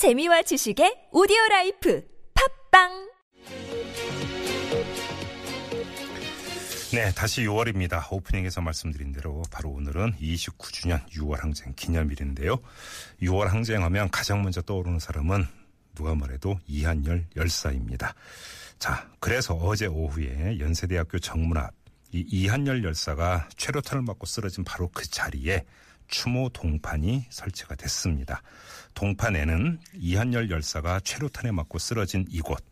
재미와 지식의 오디오 라이프 팟빵 네, 다시 6월입니다. 오프닝에서 말씀드린 대로 바로 오늘은 29주년 6월 항쟁 기념일인데요. 6월 항쟁하면 가장 먼저 떠오르는 사람은 누가 뭐래도 이한열 열사입니다. 자, 그래서 어제 오후에 연세대학교 정문 앞 이 이한열 열사가 최루탄을 맞고 쓰러진 바로 그 자리에 추모 동판이 설치가 됐습니다. 동판에는 이한열 열사가 최루탄에 맞고 쓰러진 이곳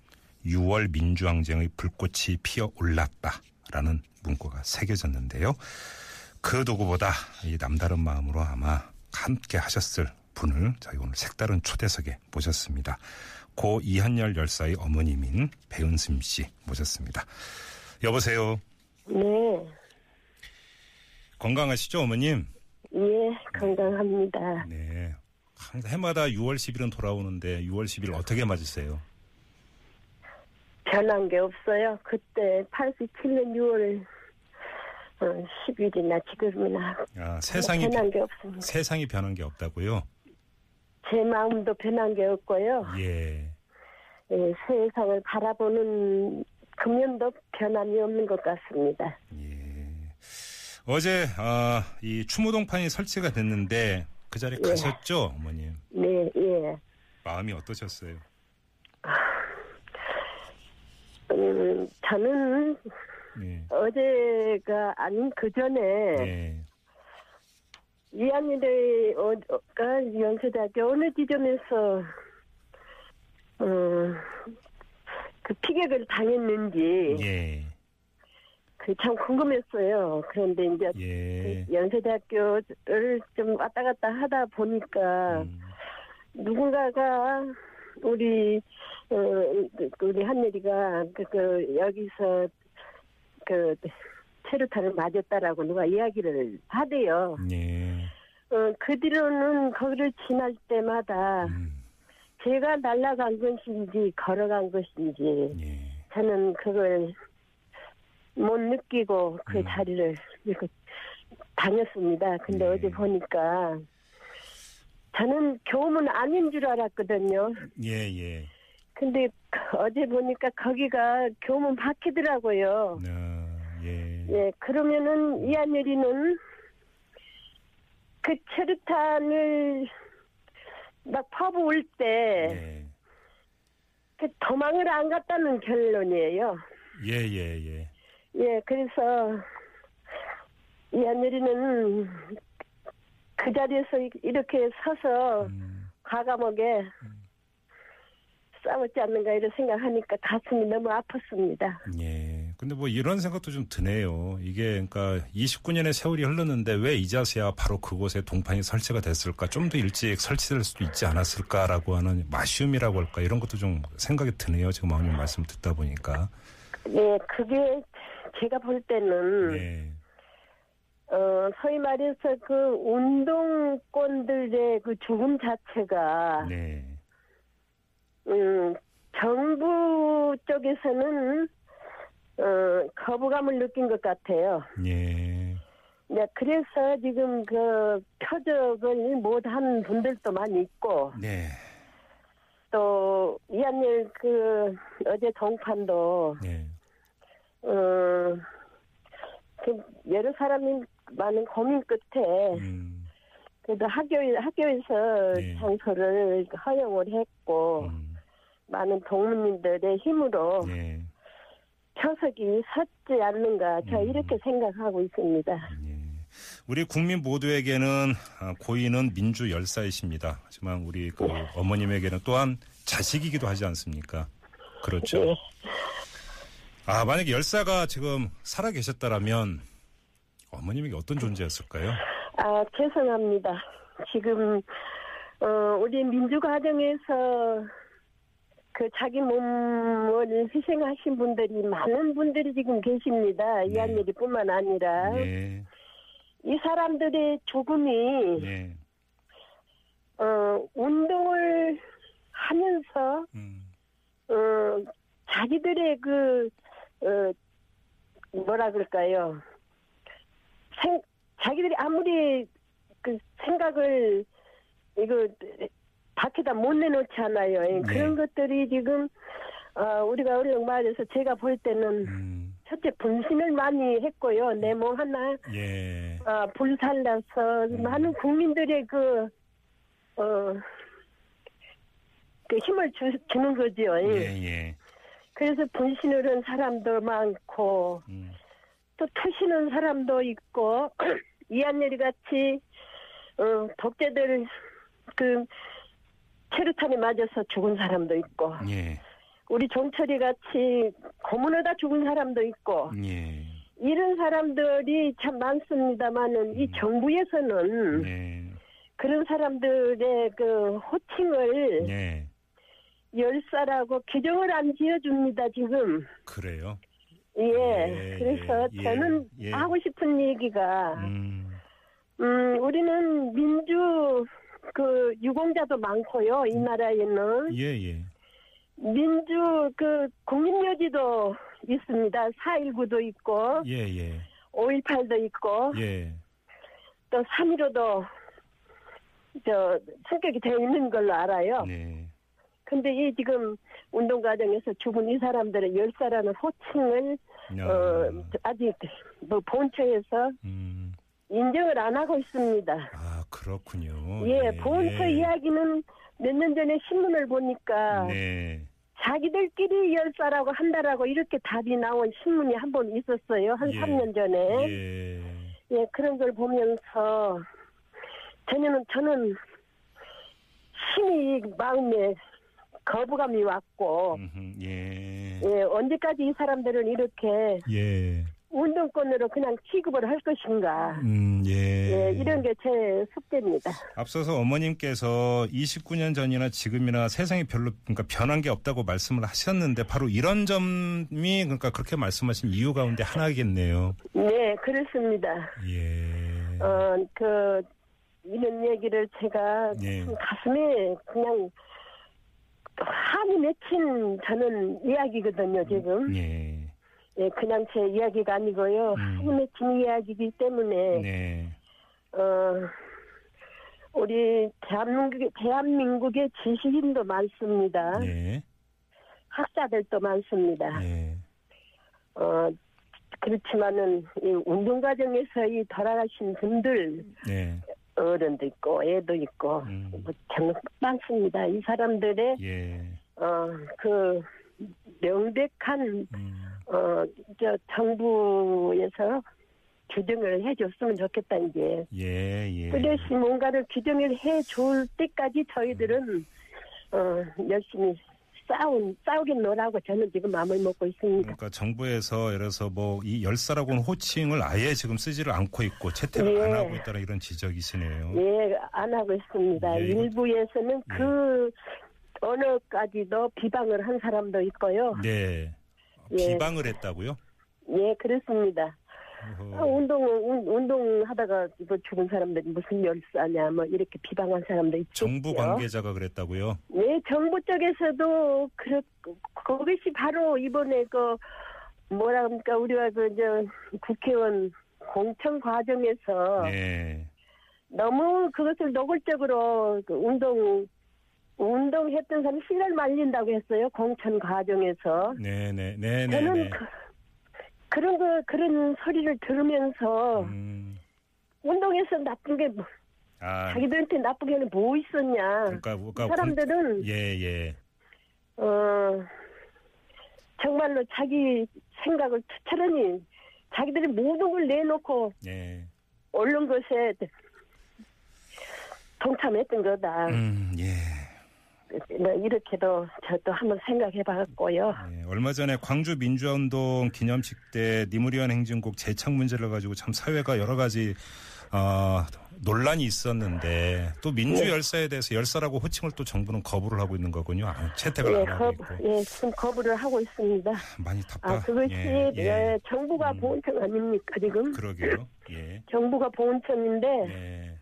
6월 민주항쟁의 불꽃이 피어 올랐다라는 문구가 새겨졌는데요. 그 누구보다 이 남다른 마음으로 아마 함께 하셨을 분을 저희 오늘 색다른 초대석에 모셨습니다. 고 이한열 열사의 어머님인 배은심 씨 모셨습니다. 여보세요. 네, 건강하시죠, 어머님? 예, 건강합니다. 네. 해마다 6월 10일은 돌아오는데 6월 10일 어떻게 맞으세요? 변한 게 없어요. 그때 87년 6월 어, 10일이나 지금이나 아, 세상이 변한 게 없습니다. 세상이 변한 게 없다고요? 제 마음도 변한 게 없고요. 예. 예, 세상을 바라보는 금연도 변함이 없는 것 같습니다. 예. 어제 아, 이 추모동판이 설치가 됐는데 그 자리에 예. 가셨죠, 어머님? 네, 예. 마음이 어떠셨어요? 음, 저는 예. 어제가 아닌 그 전에 예. 이한일의가 연세대학교 어느 지점에서 어, 그 피격을 당했는지 예. 그 참 궁금했어요. 그런데 이제 예. 그 연세대학교를 좀 왔다 갔다 하다 보니까 음, 누군가가 우리 어 그, 우리 한예리가 그, 그 여기서 그 체류탄을 맞았다라고 누가 이야기를 하대요. 예. 어, 그 뒤로는 거기를 지날 때마다 음, 제가 날아간 것인지 걸어간 것인지 예. 저는 그걸 못 느끼고 그 음. 자리를 이렇게 다녔습니다. 근데 네. 어제 보니까 저는 교문 아닌 줄 알았거든요. 예, 예. 근데 어제 보니까 거기가 교문 밖이더라고요. 아, 예. 예, 그러면은 이한열이는 그 체류탄을 막 퍼부을 때 예. 그 도망을 안 갔다는 결론이에요. 예, 예, 예. 예, 그래서 이한열이는 그 자리에서 이렇게 서서 음, 과감하게 싸웠지 않는가 이런 생각하니까 가슴이 너무 아팠습니다. 예. 근데 뭐 이런 생각도 좀 드네요. 이게 그러니까 29년의 세월이 흘렀는데 왜 이 자세야 바로 그곳에 동판이 설치가 됐을까? 좀 더 일찍 설치될 수도 있지 않았을까라고 하는 마시움이라고 할까? 이런 것도 좀 생각이 드네요. 지금 어머님 말씀 듣다 보니까. 예, 그게 제가 볼 때는 예. 어, 소위 말해서 그 운동권들의 그 죽음 자체가, 네. 음, 정부 쪽에서는, 어, 거부감을 느낀 것 같아요. 예. 네, 그래서 지금 그 표적을 못한 분들도 많이 있고, 네. 또, 이한일 그, 어제 동판도, 네. 어, 그 여러 사람이 많은 고민 끝에, 음. 그래도 학교 학교에서 네. 장소를 허용을 했고 음. 많은 동문님들의 힘으로 예. 표석이 섰지 않는가 저 음. 이렇게 생각하고 있습니다. 예. 우리 국민 모두에게는 아, 고인은 민주 열사이십니다. 하지만 우리 그 어머님에게는 또한 자식이기도 하지 않습니까? 그렇죠. 예. 아, 만약에 열사가 지금 살아 계셨다라면 어머님에게 어떤 존재였을까요? 아 죄송합니다. 지금 어, 우리 민주가정에서 그 자기 몸을 희생하신 분들이 많은 분들이 지금 계십니다. 네. 이한일이뿐만 아니라 네. 이 사람들의 죽음이 네. 어, 운동을 하면서 음. 어, 자기들의 그, 어, 뭐라 그럴까요. 생, 자기들이 아무리 그 생각을, 이거, 밖에다 못 내놓잖아요. 예, 네. 그런 것들이 지금 어, 우리가 얼른 말해서 제가 볼 때는 음, 첫째 분신을 많이 했고요. 내 몸 하나 예. 어, 불살라서 음. 많은 국민들의 그 어, 그 힘을 주, 주는 거죠. 예. 예, 예. 그래서 분신을 한 사람도 많고 음, 또 투시는 사람도 있고 이한열이 같이 어, 독재들 그 체류탄에 맞아서 죽은 사람도 있고 예. 우리 종철이 같이 고문하다 죽은 사람도 있고 예. 이런 사람들이 참 많습니다만은 이 음. 정부에서는 예. 그런 사람들의 그 호칭을 예. 열사라고 규정을 안 지어줍니다 지금 그래요. 예, 예, 그래서 예, 저는 예. 하고 싶은 얘기가 음, 음 우리는 민주 그 유공자도 많고요 이 나라에는 예, 예. 민주 그 국민묘지도 있습니다 4.19도 있고 예, 예. 5.18도 있고 예. 또 3.15도 저 성격이 되어 있는 걸로 알아요. 네. 근데 이 지금 운동 과정에서 죽은 이 사람들의 열사라는 호칭을 어, 아직 뭐 본처에서 음. 인정을 안 하고 있습니다. 아, 그렇군요. 예, 본처 예. 이야기는 몇 년 전에 신문을 보니까 네. 자기들끼리 열사라고 한다라고 이렇게 답이 나온 신문이 한 번 있었어요. 한 예. 3년 전에. 예. 예, 그런 걸 보면서 저는 저는 심히 마음에 거부감이 왔고 음흠, 예. 예, 언제까지 이 사람들은 이렇게 예. 운동권으로 그냥 취급을 할 것인가 음, 예. 예, 이런 게 제 숙제입니다. 앞서서 어머님께서 29년 전이나 지금이나 세상이 별로 그러니까 변한 게 없다고 말씀을 하셨는데 바로 이런 점이 그러니까 그렇게 말씀하신 이유 가운데 하나겠네요. 네, 그렇습니다. 예. 어, 그 이런 얘기를 제가 예. 참 가슴에 그냥 한이 맺힌 저는 이야기거든요, 지금. 예. 예, 그냥 제 이야기가 아니고요. 음. 한이 맺힌 이야기이기 때문에, 네. 어, 우리 대한민국, 대한민국의 지식인도 많습니다. 예. 학자들도 많습니다. 예. 어, 그렇지만은, 이 운동 과정에서 이 돌아가신 분들, 네. 어른도 있고, 애도 있고, 음. 뭐, 정말 많습니다. 이 사람들의, 예. 어, 그, 명백한, 음. 어, 저, 정부에서 규정을 해줬으면 좋겠다, 이제. 예, 예. 뚜렷이 뭔가를 규정을 해줄 때까지 저희들은, 어, 열심히 싸운, 싸우겠노라고 저는 지금 마음을 먹고 있습니다. 그러니까 정부에서 예를 들어서 뭐 이 열사라고는 호칭을 아예 지금 쓰지를 않고 있고 채택을 예. 안 하고 있다는 이런 지적이시네요. 예, 안 하고 있습니다. 예. 일부에서는 예. 그 언어까지도 비방을 한 사람도 있고요. 네. 예. 비방을 했다고요? 예, 그렇습니다. 아, 어허. 운동, 운, 운동 하다가 이거 죽은 사람들이 무슨 열사냐, 뭐, 이렇게 비방한 사람도 있죠. 정부 관계자가 그랬다고요? 네, 정부 쪽에서도, 그, 그것이 바로 이번에 그, 뭐라 합니까, 우리가 그, 저, 국회의원 공천 과정에서 네. 너무 그것을 노골적으로 그 운동, 운동했던 사람 씨를 말린다고 했어요, 공천 과정에서. 네, 네, 네, 네. 저는 네. 그, 그런 거, 그런 소리를 들으면서, 음. 운동에서 나쁜 게, 뭐, 아, 자기들한테 나쁜 게뭐 있었냐. 그러니까, 이 그러니까 사람들은, 예, 예. 어, 정말로 자기 생각을 투철하니, 자기들이 모든 걸 내놓고, 예. 옳은 것에 동참했던 거다. 음, 예. 뭐 이렇게도 저도 한번 생각해 봤고요. 예, 얼마 전에 광주 민주화운동 기념식 때 니무리안 행진곡 재창 문제를 가지고 참 사회가 여러 가지 어, 논란이 있었는데 또 민주 네. 열사에 대해서 열사라고 호칭을 또 정부는 거부를 하고 있는 거군요. 아, 채택을 예, 안 하고 거부, 있고 예, 지금 거부를 하고 있습니다. 많이 답답. 아, 그것이, 예, 예. 예, 정부가 음. 보훈청 아닙니까, 지금? 그러게요. 예. 정부가 보훈청인데, 네.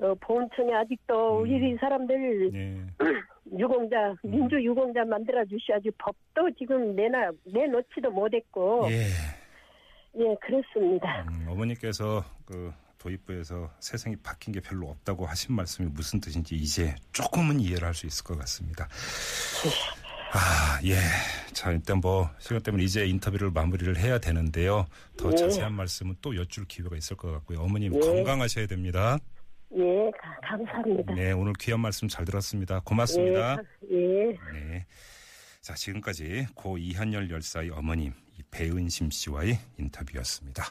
어, 보훈청이 아직도 음. 우리 사람들 네. 유공자, 음. 민주 유공자 만들어 주셔야지 법도 지금 내놔, 내놓지도 못했고, 예. 예, 그렇습니다. 음, 어머니께서 그 도입부에서 세상이 바뀐 게 별로 없다고 하신 말씀이 무슨 뜻인지 이제 조금은 이해를 할 수 있을 것 같습니다. 아, 예. 자, 일단 뭐, 시간 때문에 이제 인터뷰를 마무리를 해야 되는데요. 더 예. 자세한 말씀은 또 여쭐 기회가 있을 것 같고요. 어머님 예. 건강하셔야 됩니다. 예, 가- 감사합니다. 네, 오늘 귀한 말씀 잘 들었습니다. 고맙습니다. 예, 예. 네. 자, 지금까지 고 이한열 열사의 어머님, 이 배은심 씨와의 인터뷰였습니다.